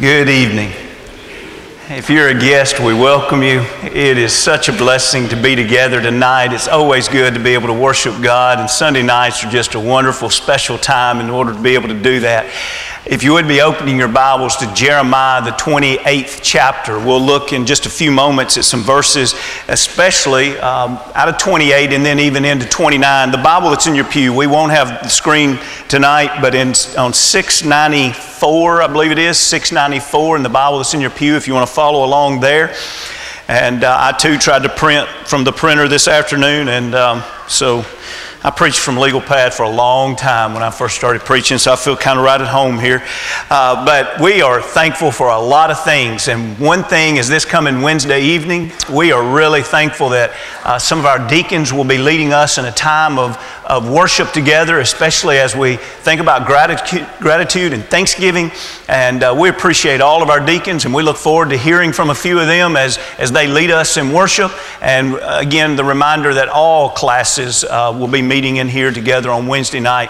Good evening. If you're a guest, we welcome you. It is such a blessing to be together tonight. It's always good to be able to worship God, and Sunday nights are just a wonderful, special time in order to be able to do that. If you would be opening your Bibles to Jeremiah, the 28th chapter, we'll look in just a few moments at some verses, especially um, out of 28 and then even into 29. The Bible that's in your pew, we won't have the screen tonight, but in, on 694, I believe it is, 694 in the Bible that's in your pew, if you want to follow along there. And uh, I too tried to print from the printer this afternoon, and um, so I preached from legal pad for a long time when I first started preaching, so I feel kind of right at home here. Uh, but we are thankful for a lot of things. And one thing is this coming Wednesday evening, we are really thankful that uh, some of our deacons will be leading us in a time of, of worship together, especially as we think about gratitude, gratitude and thanksgiving. And uh, we appreciate all of our deacons, and we look forward to hearing from a few of them as, as they lead us in worship. And uh, again, the reminder that all classes uh, will be meeting in here together on Wednesday night.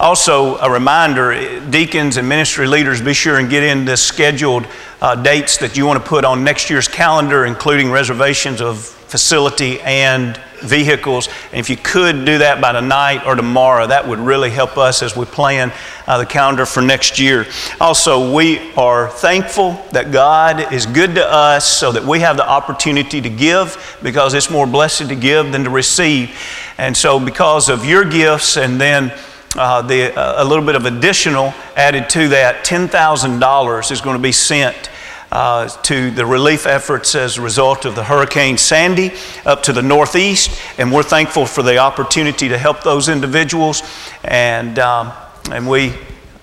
Also, a reminder deacons and ministry leaders, be sure and get in the scheduled uh, dates that you want to put on next year's calendar, including reservations of facility and vehicles. And if you could do that by tonight or tomorrow, that would really help us as we plan uh, the calendar for next year. Also, we are thankful that God is good to us so that we have the opportunity to give because it's more blessed to give than to receive. And so, because of your gifts and then uh, the, uh, a little bit of additional added to that, $10,000 is going to be sent uh, to the relief efforts as a result of the Hurricane Sandy up to the northeast. And we're thankful for the opportunity to help those individuals. And, um, and we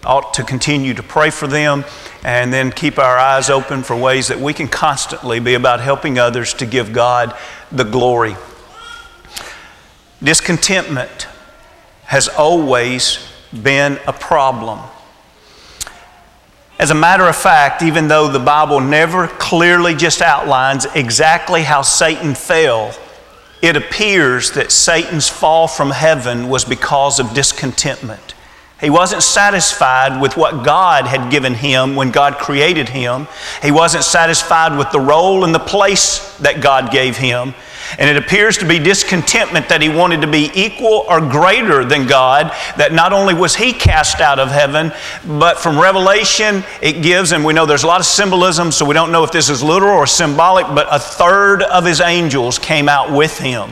ought to continue to pray for them and then keep our eyes open for ways that we can constantly be about helping others to give God the glory. Discontentment has always been a problem. As a matter of fact, even though the Bible never clearly just outlines exactly how Satan fell, it appears that Satan's fall from heaven was because of discontentment. He wasn't satisfied with what God had given him when God created him. He wasn't satisfied with the role and the place that God gave him. And it appears to be discontentment that he wanted to be equal or greater than God, that not only was he cast out of heaven, but from Revelation it gives, and we know there's a lot of symbolism, so we don't know if this is literal or symbolic, but a third of his angels came out with him.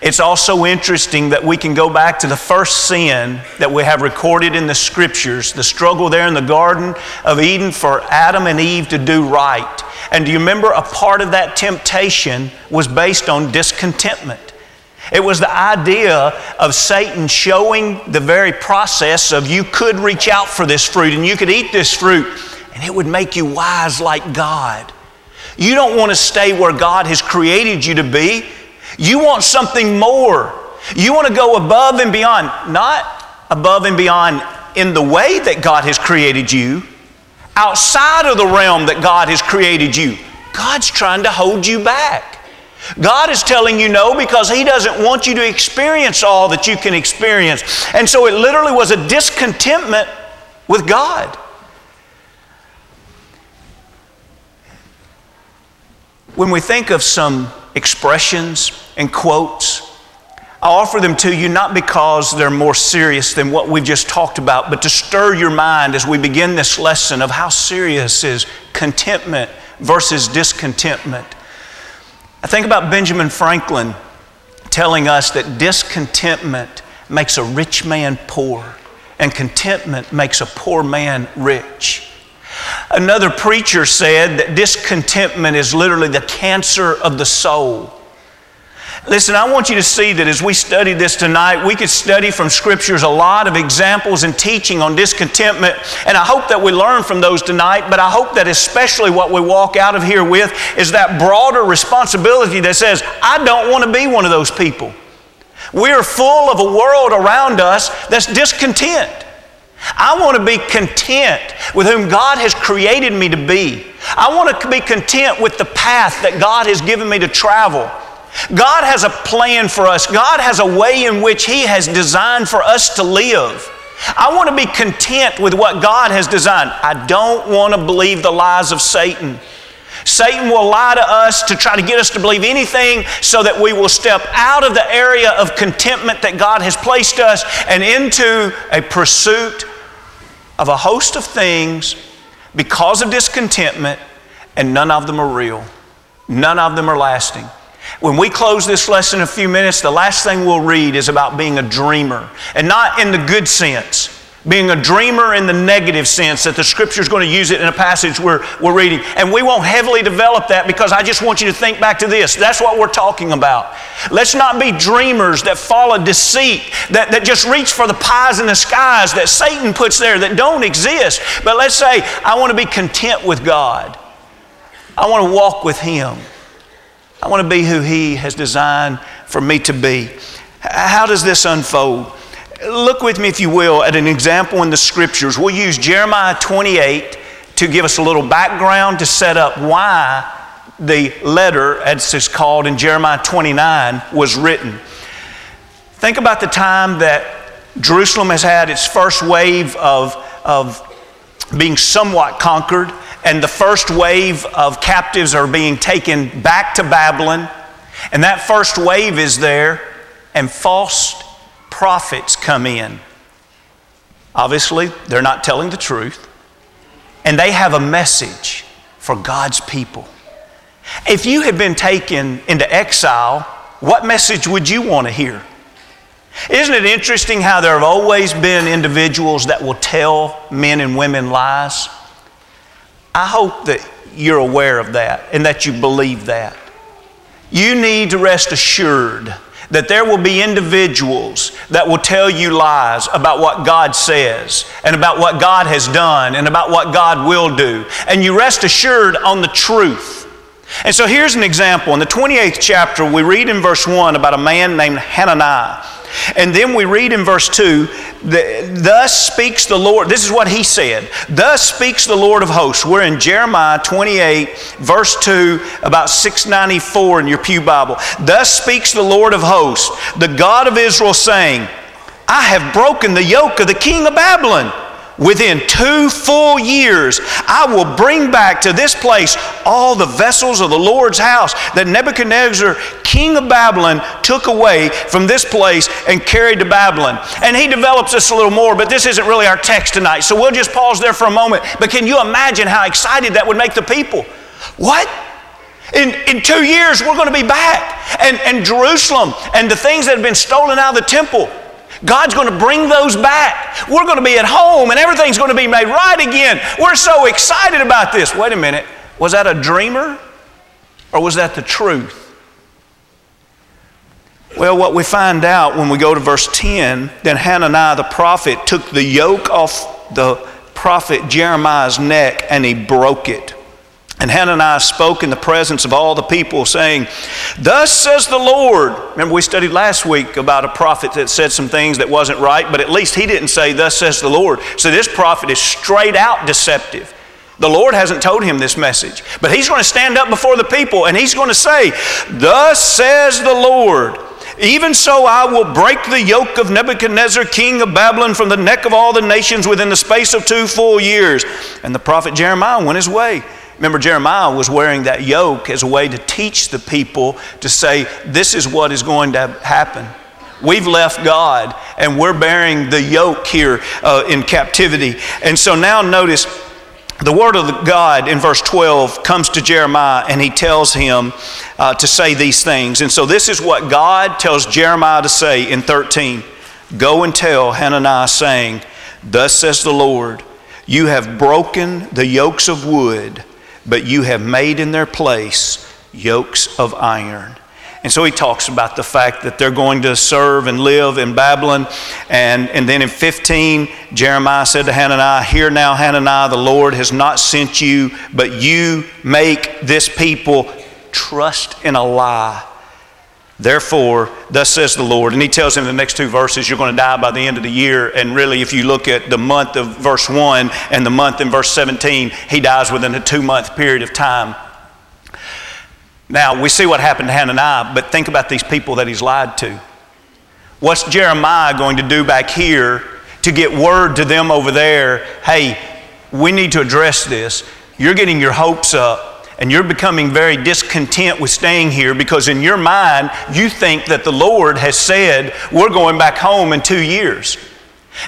It's also interesting that we can go back to the first sin that we have recorded in the scriptures, the struggle there in the Garden of Eden for Adam and Eve to do right. And do you remember a part of that temptation was based on discontentment? It was the idea of Satan showing the very process of you could reach out for this fruit and you could eat this fruit and it would make you wise like God. You don't want to stay where God has created you to be. You want something more. You want to go above and beyond, not above and beyond in the way that God has created you, outside of the realm that God has created you. God's trying to hold you back. God is telling you no because He doesn't want you to experience all that you can experience. And so it literally was a discontentment with God. When we think of some expressions and quotes. I offer them to you not because they're more serious than what we've just talked about, but to stir your mind as we begin this lesson of how serious is contentment versus discontentment. I think about Benjamin Franklin telling us that discontentment makes a rich man poor, and contentment makes a poor man rich. Another preacher said that discontentment is literally the cancer of the soul. Listen, I want you to see that as we study this tonight, we could study from scriptures a lot of examples and teaching on discontentment, and I hope that we learn from those tonight, but I hope that especially what we walk out of here with is that broader responsibility that says, I don't want to be one of those people. We're full of a world around us that's discontent. I want to be content with whom God has created me to be. I want to be content with the path that God has given me to travel. God has a plan for us. God has a way in which He has designed for us to live. I want to be content with what God has designed. I don't want to believe the lies of Satan. Satan will lie to us to try to get us to believe anything so that we will step out of the area of contentment that God has placed us and into a pursuit of a host of things because of discontentment, and none of them are real. None of them are lasting. When we close this lesson in a few minutes, the last thing we'll read is about being a dreamer, and not in the good sense. Being a dreamer in the negative sense that the scripture is going to use it in a passage we're, we're reading. And we won't heavily develop that because I just want you to think back to this. That's what we're talking about. Let's not be dreamers that follow deceit, that, that just reach for the pies in the skies that Satan puts there that don't exist. But let's say, I want to be content with God, I want to walk with Him. I want to be who He has designed for me to be. How does this unfold? Look with me, if you will, at an example in the scriptures. We'll use Jeremiah 28 to give us a little background to set up why the letter, as it's called in Jeremiah 29, was written. Think about the time that Jerusalem has had its first wave of, of being somewhat conquered and the first wave of captives are being taken back to Babylon. And that first wave is there, and false prophets come in. Obviously, they're not telling the truth, and they have a message for God's people. If you had been taken into exile, what message would you want to hear? Isn't it interesting how there have always been individuals that will tell men and women lies? I hope that you're aware of that and that you believe that. You need to rest assured that there will be individuals that will tell you lies about what God says and about what God has done and about what God will do. And you rest assured on the truth. And so here's an example. In the 28th chapter, we read in verse 1 about a man named Hananiah. And then we read in verse 2, thus speaks the Lord. This is what he said. Thus speaks the Lord of hosts. We're in Jeremiah 28, verse 2, about 694 in your Pew Bible. Thus speaks the Lord of hosts, the God of Israel, saying, I have broken the yoke of the king of Babylon Within two full years, I will bring back to this place all the vessels of the Lord's house that Nebuchadnezzar, king of Babylon, took away from this place and carried to Babylon. And he develops this a little more, but this isn't really our text tonight. So we'll just pause there for a moment. But can you imagine how excited that would make the people? What? In, in two years, we're going to be back. And, and Jerusalem and the things that have been stolen out of the temple God's going to bring those back. We're going to be at home and everything's going to be made right again. We're so excited about this. Wait a minute. Was that a dreamer or was that the truth? Well, what we find out when we go to verse 10, then Hananiah the prophet took the yoke off the prophet Jeremiah's neck and he broke it. And Hananiah spoke in the presence of all the people, saying, Thus says the Lord. Remember, we studied last week about a prophet that said some things that wasn't right, but at least he didn't say, Thus says the Lord. So this prophet is straight out deceptive. The Lord hasn't told him this message, but he's going to stand up before the people and he's going to say, Thus says the Lord. Even so, I will break the yoke of Nebuchadnezzar, king of Babylon, from the neck of all the nations within the space of two full years. And the prophet Jeremiah went his way. Remember, Jeremiah was wearing that yoke as a way to teach the people to say, This is what is going to happen. We've left God and we're bearing the yoke here uh, in captivity. And so now notice the word of God in verse 12 comes to Jeremiah and he tells him uh, to say these things. And so this is what God tells Jeremiah to say in 13 Go and tell Hananiah, saying, Thus says the Lord, you have broken the yokes of wood but you have made in their place yokes of iron. And so he talks about the fact that they're going to serve and live in Babylon. And, and then in 15, Jeremiah said to Hananiah, Hear now, Hananiah, the Lord has not sent you, but you make this people trust in a lie Therefore, thus says the Lord. And he tells him in the next two verses, you're going to die by the end of the year. And really, if you look at the month of verse 1 and the month in verse 17, he dies within a two month period of time. Now, we see what happened to Hananiah, but think about these people that he's lied to. What's Jeremiah going to do back here to get word to them over there hey, we need to address this. You're getting your hopes up and you're becoming very discontent with staying here because in your mind you think that the Lord has said, We're going back home in two years.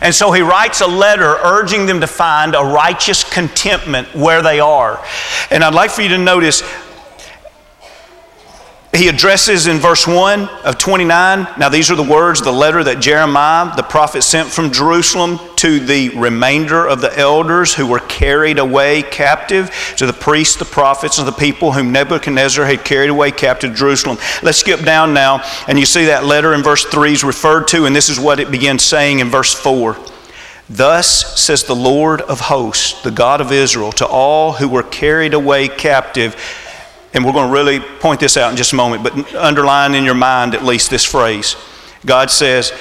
And so he writes a letter urging them to find a righteous contentment where they are. And I'd like for you to notice he addresses in verse 1 of 29. Now, these are the words, the letter that Jeremiah, the prophet, sent from Jerusalem to the remainder of the elders who were carried away captive, to the priests, the prophets, and the people whom Nebuchadnezzar had carried away captive to Jerusalem. Let's skip down now, and you see that letter in verse 3 is referred to, and this is what it begins saying in verse 4. Thus says the Lord of hosts, the God of Israel, to all who were carried away captive and we're going to really point this out in just a moment, but underline in your mind at least this phrase. God says,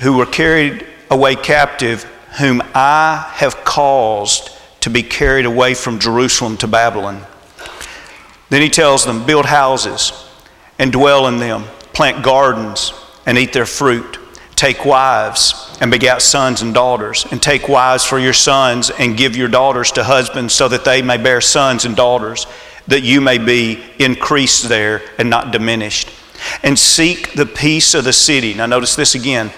Who were carried away captive, whom I have caused to be carried away from Jerusalem to Babylon. Then he tells them, Build houses and dwell in them, plant gardens and eat their fruit, take wives and begat sons and daughters, and take wives for your sons and give your daughters to husbands so that they may bear sons and daughters that you may be increased there and not diminished. And seek the peace of the city. Now, notice this again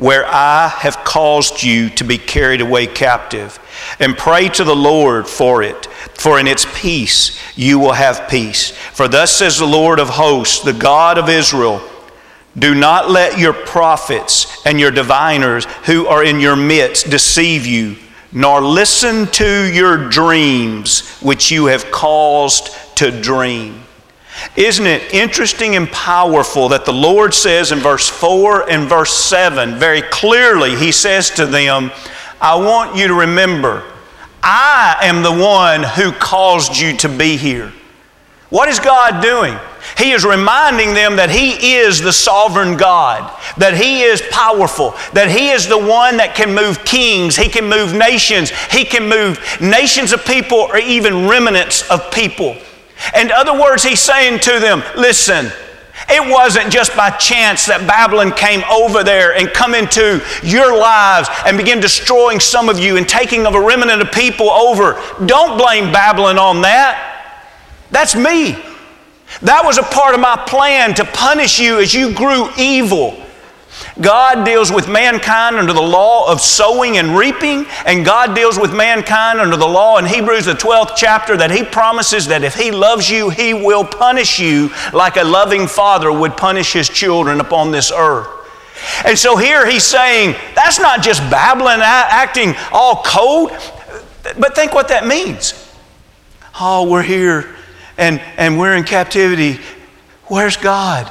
where I have caused you to be carried away captive. And pray to the Lord for it, for in its peace you will have peace. For thus says the Lord of hosts, the God of Israel Do not let your prophets and your diviners who are in your midst deceive you nor listen to your dreams which you have caused to dream. Isn't it interesting and powerful that the Lord says in verse 4 and verse 7 very clearly, He says to them, I want you to remember, I am the one who caused you to be here. What is God doing? He is reminding them that He is the sovereign God, that He is powerful, that He is the one that can move kings, He can move nations, He can move nations of people or even remnants of people. In other words, He's saying to them, listen, it wasn't just by chance that Babylon came over there and come into your lives and begin destroying some of you and taking of a remnant of people over. Don't blame Babylon on that. That's me. That was a part of my plan to punish you as you grew evil. God deals with mankind under the law of sowing and reaping, and God deals with mankind under the law in Hebrews, the 12th chapter, that He promises that if He loves you, He will punish you like a loving father would punish his children upon this earth. And so here He's saying, that's not just babbling, acting all cold, but think what that means. Oh, we're here and, and we're in captivity, where's God?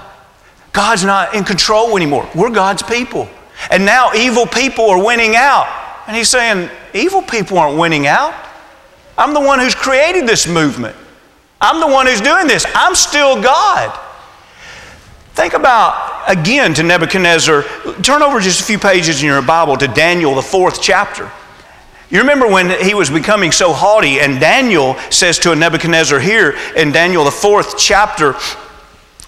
God's not in control anymore. We're God's people. And now evil people are winning out. And he's saying, evil people aren't winning out. I'm the one who's created this movement. I'm the one who's doing this. I'm still God. Think about, again, to Nebuchadnezzar. Turn over just a few pages in your Bible to Daniel, the fourth chapter. You remember when he was becoming so haughty, and Daniel says to Nebuchadnezzar here in Daniel, the fourth chapter,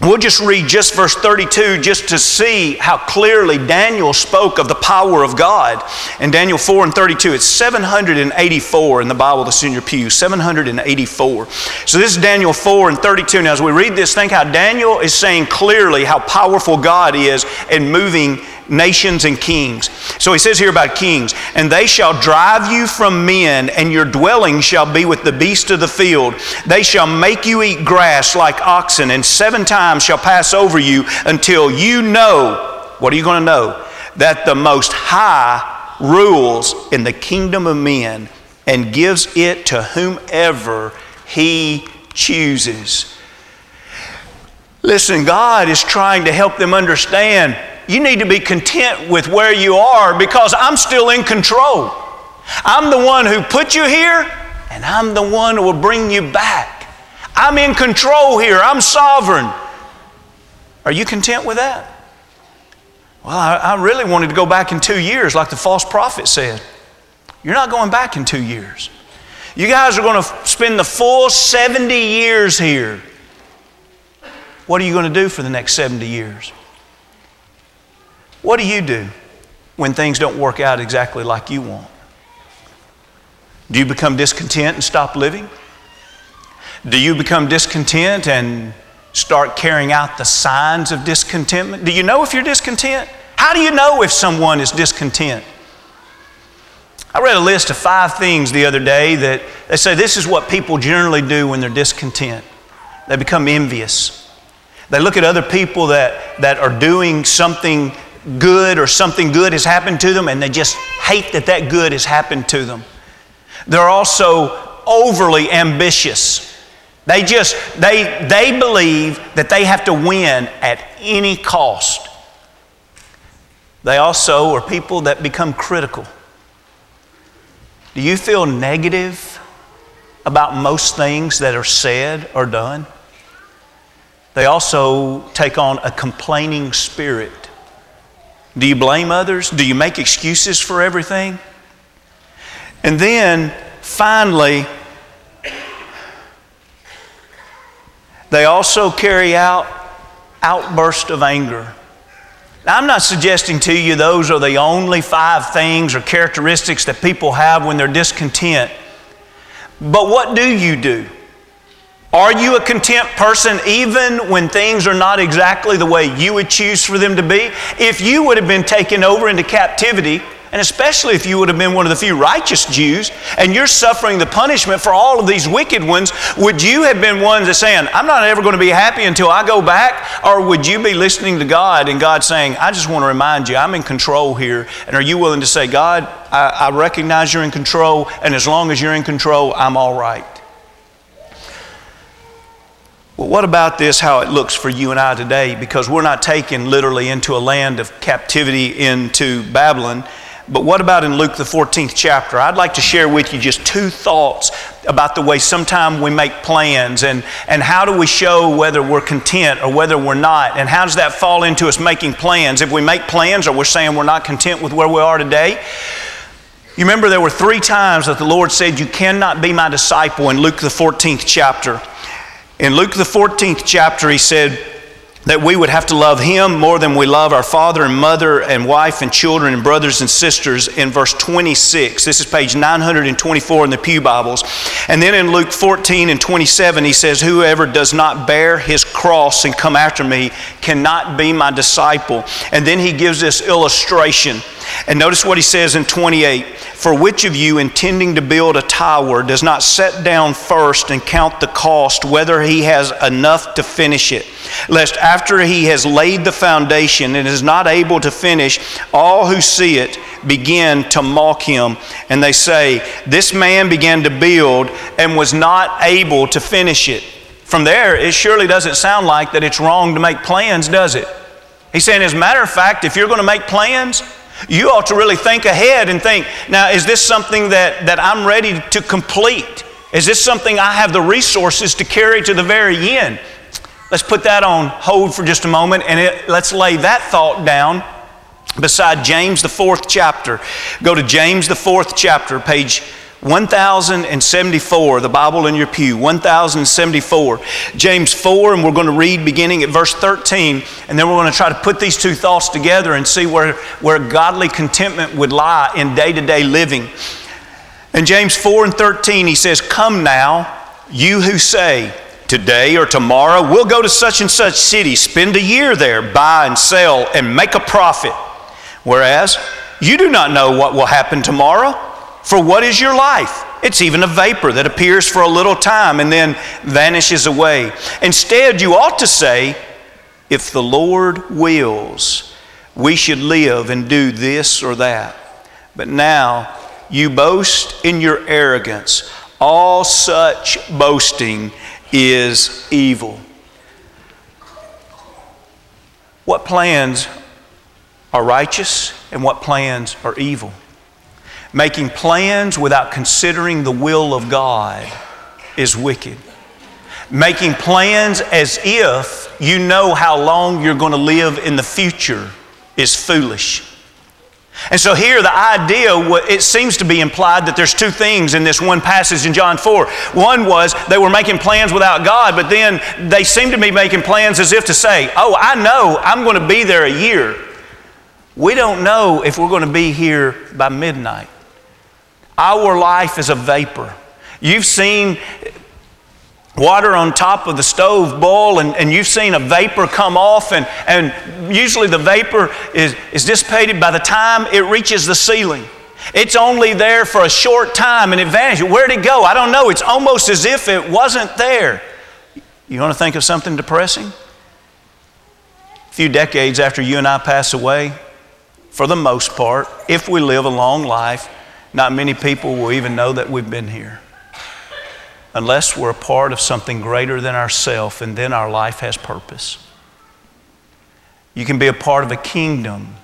We'll just read just verse 32 just to see how clearly Daniel spoke of the power of God. In Daniel 4 and 32, it's 784 in the Bible that's in your pew, 784. So this is Daniel 4 and 32. Now, as we read this, think how Daniel is saying clearly how powerful God is in moving nations and kings. So he says here about kings, and they shall drive you from men, and your dwelling shall be with the beasts of the field. They shall make you eat grass like oxen, and seven times shall pass over you until you know. What are you going to know? That the Most High rules in the kingdom of men and gives it to whomever he chooses. Listen, God is trying to help them understand you need to be content with where you are because I'm still in control. I'm the one who put you here, and I'm the one who will bring you back. I'm in control here, I'm sovereign. Are you content with that? Well, I, I really wanted to go back in two years, like the false prophet said. You're not going back in two years. You guys are going to spend the full 70 years here. What are you going to do for the next 70 years? What do you do? when things don't work out exactly like you want? Do you become discontent and stop living? Do you become discontent and start carrying out the signs of discontentment? Do you know if you're discontent? How do you know if someone is discontent? I read a list of five things the other day that they say this is what people generally do when they're discontent. They become envious. They look at other people that, that are doing something good or something good has happened to them and they just hate that that good has happened to them. They're also overly ambitious. They just, they, they believe that they have to win at any cost. They also are people that become critical. Do you feel negative about most things that are said or done? They also take on a complaining spirit. Do you blame others? Do you make excuses for everything? And then finally, they also carry out outbursts of anger. Now, I'm not suggesting to you those are the only five things or characteristics that people have when they're discontent. But what do you do? Are you a content person even when things are not exactly the way you would choose for them to be? If you would have been taken over into captivity, and especially if you would have been one of the few righteous Jews and you're suffering the punishment for all of these wicked ones, would you have been ones that saying, I'm not ever going to be happy until I go back? Or would you be listening to God and God saying, I just want to remind you, I'm in control here? And are you willing to say, God, I, I recognize you're in control, and as long as you're in control, I'm all right? Well, what about this, how it looks for you and I today? Because we're not taken literally into a land of captivity into Babylon. But what about in Luke, the 14th chapter? I'd like to share with you just two thoughts about the way sometimes we make plans and, and how do we show whether we're content or whether we're not. And how does that fall into us making plans? If we make plans or we're saying we're not content with where we are today, you remember there were three times that the Lord said, You cannot be my disciple in Luke, the 14th chapter. In Luke, the 14th chapter, he said, that we would have to love him more than we love our father and mother and wife and children and brothers and sisters in verse 26. This is page 924 in the Pew Bibles. And then in Luke 14 and 27, he says, Whoever does not bear his cross and come after me cannot be my disciple. And then he gives this illustration. And notice what he says in 28 For which of you, intending to build a tower, does not set down first and count the cost, whether he has enough to finish it? Lest after he has laid the foundation and is not able to finish, all who see it begin to mock him. And they say, This man began to build and was not able to finish it. From there, it surely doesn't sound like that it's wrong to make plans, does it? He's saying, as a matter of fact, if you're going to make plans, you ought to really think ahead and think, now, is this something that, that I'm ready to complete? Is this something I have the resources to carry to the very end? Let's put that on hold for just a moment and it, let's lay that thought down beside James, the fourth chapter. Go to James, the fourth chapter, page 1074, the Bible in your pew, 1074. James 4, and we're going to read beginning at verse 13, and then we're going to try to put these two thoughts together and see where, where godly contentment would lie in day to day living. In James 4 and 13, he says, Come now, you who say, Today or tomorrow, we'll go to such and such city, spend a year there, buy and sell, and make a profit. Whereas, you do not know what will happen tomorrow. For what is your life? It's even a vapor that appears for a little time and then vanishes away. Instead, you ought to say, If the Lord wills, we should live and do this or that. But now you boast in your arrogance. All such boasting is evil. What plans are righteous and what plans are evil? Making plans without considering the will of God is wicked. Making plans as if you know how long you're going to live in the future is foolish. And so here the idea, it seems to be implied that there's two things in this one passage in John 4. One was they were making plans without God, but then they seem to be making plans as if to say, oh, I know I'm going to be there a year. We don't know if we're going to be here by midnight. Our life is a vapor. You've seen water on top of the stove boil and, and you've seen a vapor come off and, and usually the vapor is, is dissipated by the time it reaches the ceiling. It's only there for a short time and it vanishes where'd it go? I don't know. It's almost as if it wasn't there. You want to think of something depressing? A few decades after you and i pass away for the most part if we live a long life not many people will even know that we've been here unless we're a part of something greater than ourselves, and then our life has purpose. You can be a part of a kingdom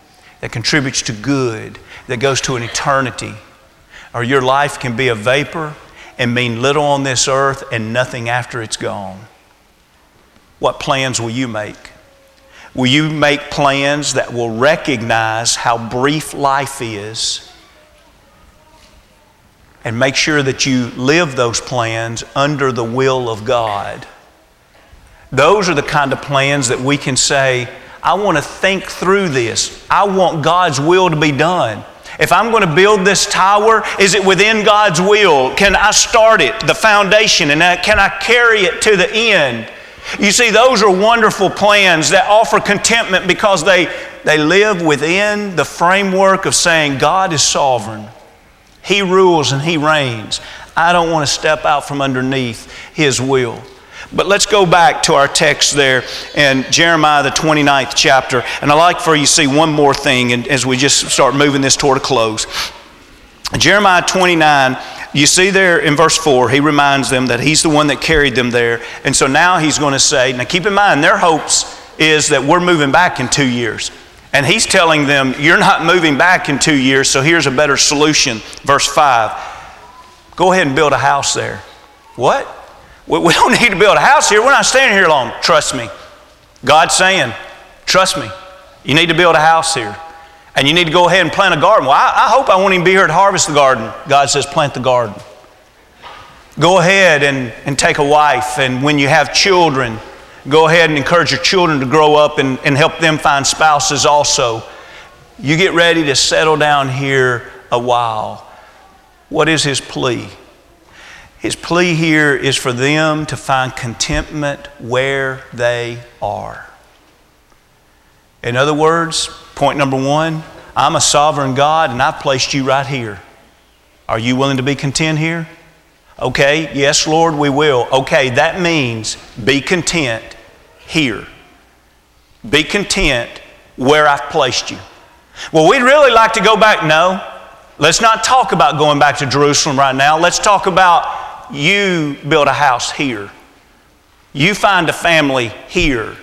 that contributes to good, that goes to an eternity. Or your life can be a vapor and mean little on this earth and nothing after it's gone. What plans will you make? Will you make plans that will recognize how brief life is and make sure that you live those plans under the will of God. Those are the kind of plans that we can say, I want to think through this. I want God's will to be done. If I'm going to build this tower, is it within God's will? Can I start it, the foundation, and can I carry it to the end? You see, those are wonderful plans that offer contentment because they, they live within the framework of saying God is sovereign. He rules and He reigns. I don't want to step out from underneath His will. But let's go back to our text there in Jeremiah, the 29th chapter. And I'd like for you to see one more thing as we just start moving this toward a close. Jeremiah 29, you see there in verse 4, he reminds them that he's the one that carried them there. And so now he's going to say, now keep in mind, their hopes is that we're moving back in two years. And he's telling them, You're not moving back in two years, so here's a better solution. Verse 5 Go ahead and build a house there. What? We don't need to build a house here. We're not staying here long. Trust me. God's saying, Trust me. You need to build a house here. And you need to go ahead and plant a garden. Well, I, I hope I won't even be here to harvest the garden. God says, Plant the garden. Go ahead and, and take a wife. And when you have children, Go ahead and encourage your children to grow up and, and help them find spouses also. You get ready to settle down here a while. What is his plea? His plea here is for them to find contentment where they are. In other words, point number one I'm a sovereign God and I've placed you right here. Are you willing to be content here? Okay, yes, Lord, we will. Okay, that means be content here. Be content where I've placed you. Well, we'd really like to go back. No, let's not talk about going back to Jerusalem right now. Let's talk about you build a house here. You find a family here.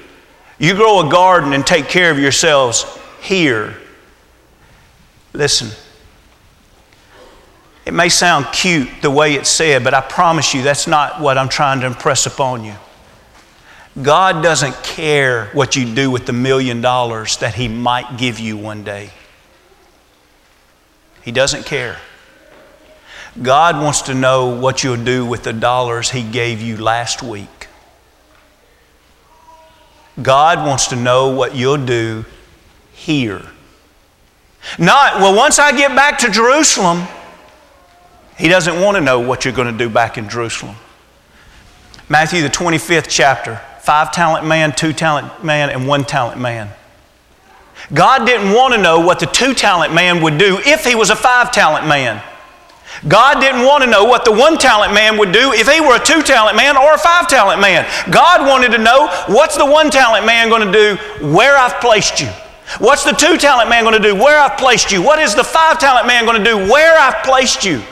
You grow a garden and take care of yourselves here. Listen, it may sound cute the way it's said, but I promise you that's not what I'm trying to impress upon you. God doesn't care what you do with the million dollars that He might give you one day. He doesn't care. God wants to know what you'll do with the dollars He gave you last week. God wants to know what you'll do here. Not, well, once I get back to Jerusalem, He doesn't want to know what you're going to do back in Jerusalem. Matthew, the 25th chapter five talent man, two talent man, and one talent man. God didn't want to know what the two talent man would do if he was a five talent man. God didn't want to know what the one talent man would do if he were a two talent man or a five talent man. God wanted to know what's the one talent man going to do where I've placed you. What's the two talent man going to do where I've placed you? What is the five talent man going to do where I've placed you?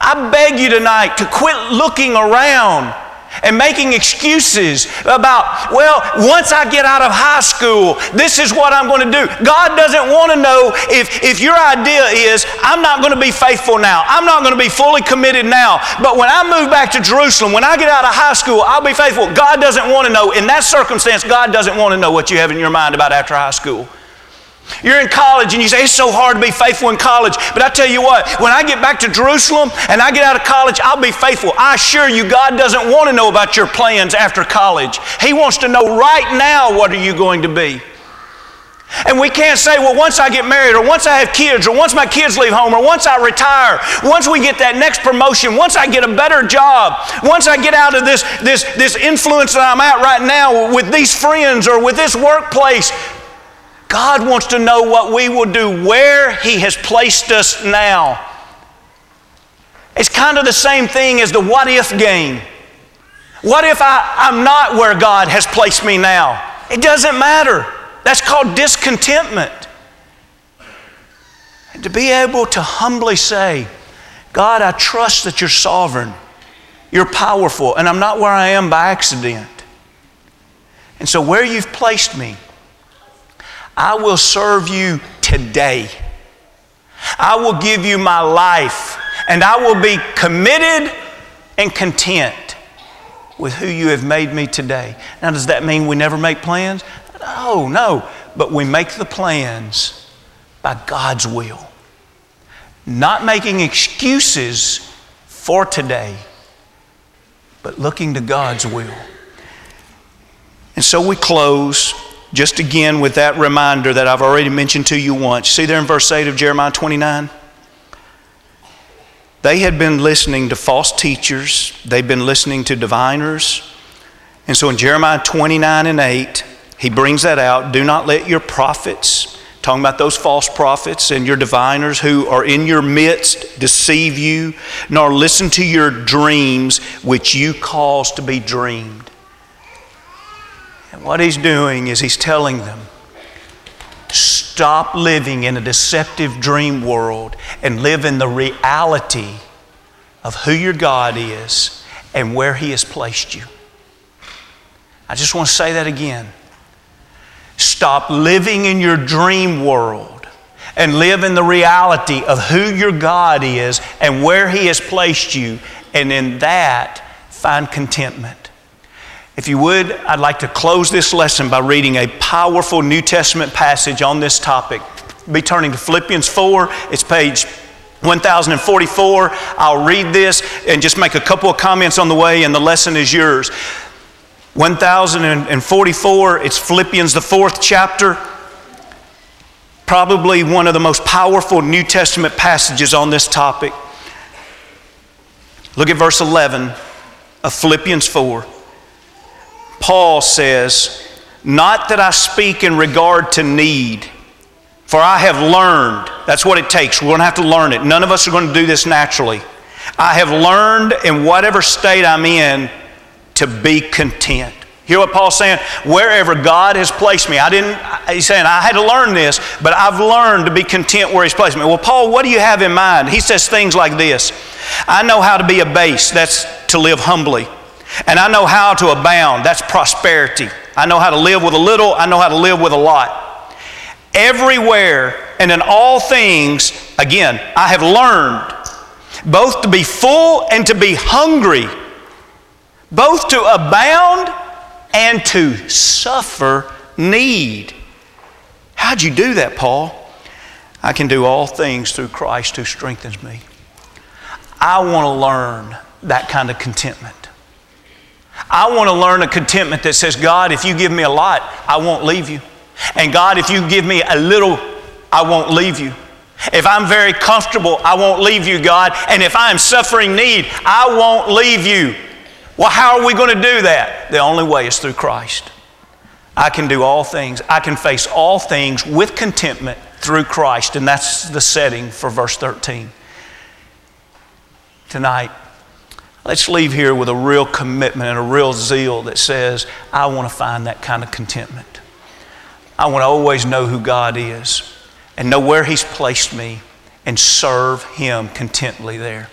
I beg you tonight to quit looking around and making excuses about, well, once I get out of high school, this is what I'm going to do. God doesn't want to know if, if your idea is, I'm not going to be faithful now, I'm not going to be fully committed now, but when I move back to Jerusalem, when I get out of high school, I'll be faithful. God doesn't want to know. In that circumstance, God doesn't want to know what you have in your mind about after high school. You're in college and you say, it's so hard to be faithful in college. But I tell you what, when I get back to Jerusalem and I get out of college, I'll be faithful. I assure you, God doesn't want to know about your plans after college. He wants to know right now what are you going to be. And we can't say, well, once I get married, or once I have kids, or once my kids leave home, or once I retire, once we get that next promotion, once I get a better job, once I get out of this, this, this influence that I'm at right now with these friends or with this workplace, God wants to know what we will do where He has placed us now. It's kind of the same thing as the what if game. What if I, I'm not where God has placed me now? It doesn't matter. That's called discontentment. And to be able to humbly say, God, I trust that you're sovereign, you're powerful, and I'm not where I am by accident. And so, where you've placed me, I will serve you today. I will give you my life, and I will be committed and content with who you have made me today. Now, does that mean we never make plans? No, no. But we make the plans by God's will. Not making excuses for today, but looking to God's will. And so we close just again with that reminder that I've already mentioned to you once. See there in verse 8 of Jeremiah 29? They had been listening to false teachers, they'd been listening to diviners. And so in Jeremiah 29 and 8, he brings that out. Do not let your prophets, talking about those false prophets and your diviners who are in your midst, deceive you, nor listen to your dreams which you cause to be dreamed. And what he's doing is he's telling them, stop living in a deceptive dream world and live in the reality of who your God is and where he has placed you. I just want to say that again. Stop living in your dream world and live in the reality of who your God is and where He has placed you, and in that, find contentment. If you would, I'd like to close this lesson by reading a powerful New Testament passage on this topic. Be turning to Philippians 4, it's page 1044. I'll read this and just make a couple of comments on the way, and the lesson is yours. 1044, it's Philippians, the fourth chapter. Probably one of the most powerful New Testament passages on this topic. Look at verse 11 of Philippians 4. Paul says, Not that I speak in regard to need, for I have learned. That's what it takes. We're going to have to learn it. None of us are going to do this naturally. I have learned in whatever state I'm in to be content. Hear what Paul's saying? Wherever God has placed me, I didn't, he's saying, I had to learn this, but I've learned to be content where he's placed me. Well, Paul, what do you have in mind? He says things like this I know how to be abased, that's to live humbly. And I know how to abound, that's prosperity. I know how to live with a little, I know how to live with a lot. Everywhere and in all things, again, I have learned both to be full and to be hungry both to abound and to suffer need. How'd you do that, Paul? I can do all things through Christ who strengthens me. I want to learn that kind of contentment. I want to learn a contentment that says, God, if you give me a lot, I won't leave you. And God, if you give me a little, I won't leave you. If I'm very comfortable, I won't leave you, God. And if I'm suffering need, I won't leave you. Well, how are we going to do that? The only way is through Christ. I can do all things. I can face all things with contentment through Christ. And that's the setting for verse 13. Tonight, let's leave here with a real commitment and a real zeal that says, I want to find that kind of contentment. I want to always know who God is and know where He's placed me and serve Him contently there.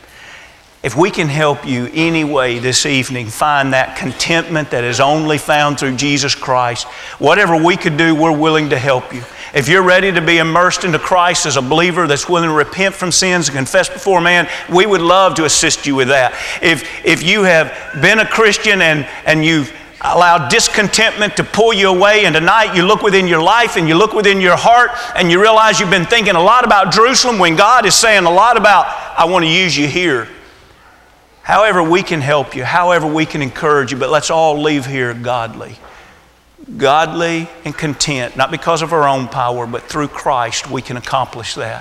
If we can help you anyway this evening find that contentment that is only found through Jesus Christ, whatever we could do, we're willing to help you. If you're ready to be immersed into Christ as a believer that's willing to repent from sins and confess before man, we would love to assist you with that. If, if you have been a Christian and, and you've allowed discontentment to pull you away, and tonight you look within your life and you look within your heart and you realize you've been thinking a lot about Jerusalem when God is saying a lot about, I want to use you here. However, we can help you, however, we can encourage you, but let's all leave here godly. Godly and content, not because of our own power, but through Christ we can accomplish that.